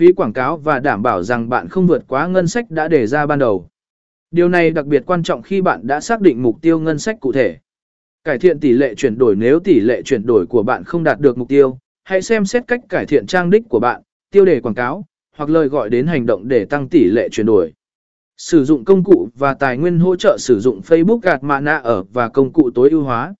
phí quảng cáo và đảm bảo rằng bạn không vượt quá ngân sách đã đề ra ban đầu. Điều này đặc biệt quan trọng khi bạn đã xác định mục tiêu ngân sách cụ thể. Cải thiện tỷ lệ chuyển đổi nếu tỷ lệ chuyển đổi của bạn không đạt được mục tiêu, hãy xem xét cách cải thiện trang đích của bạn, tiêu đề quảng cáo, hoặc lời gọi đến hành động để tăng tỷ lệ chuyển đổi. Sử dụng công cụ và tài nguyên hỗ trợ sử dụng Facebook gạt mạ nạ ở và công cụ tối ưu hóa.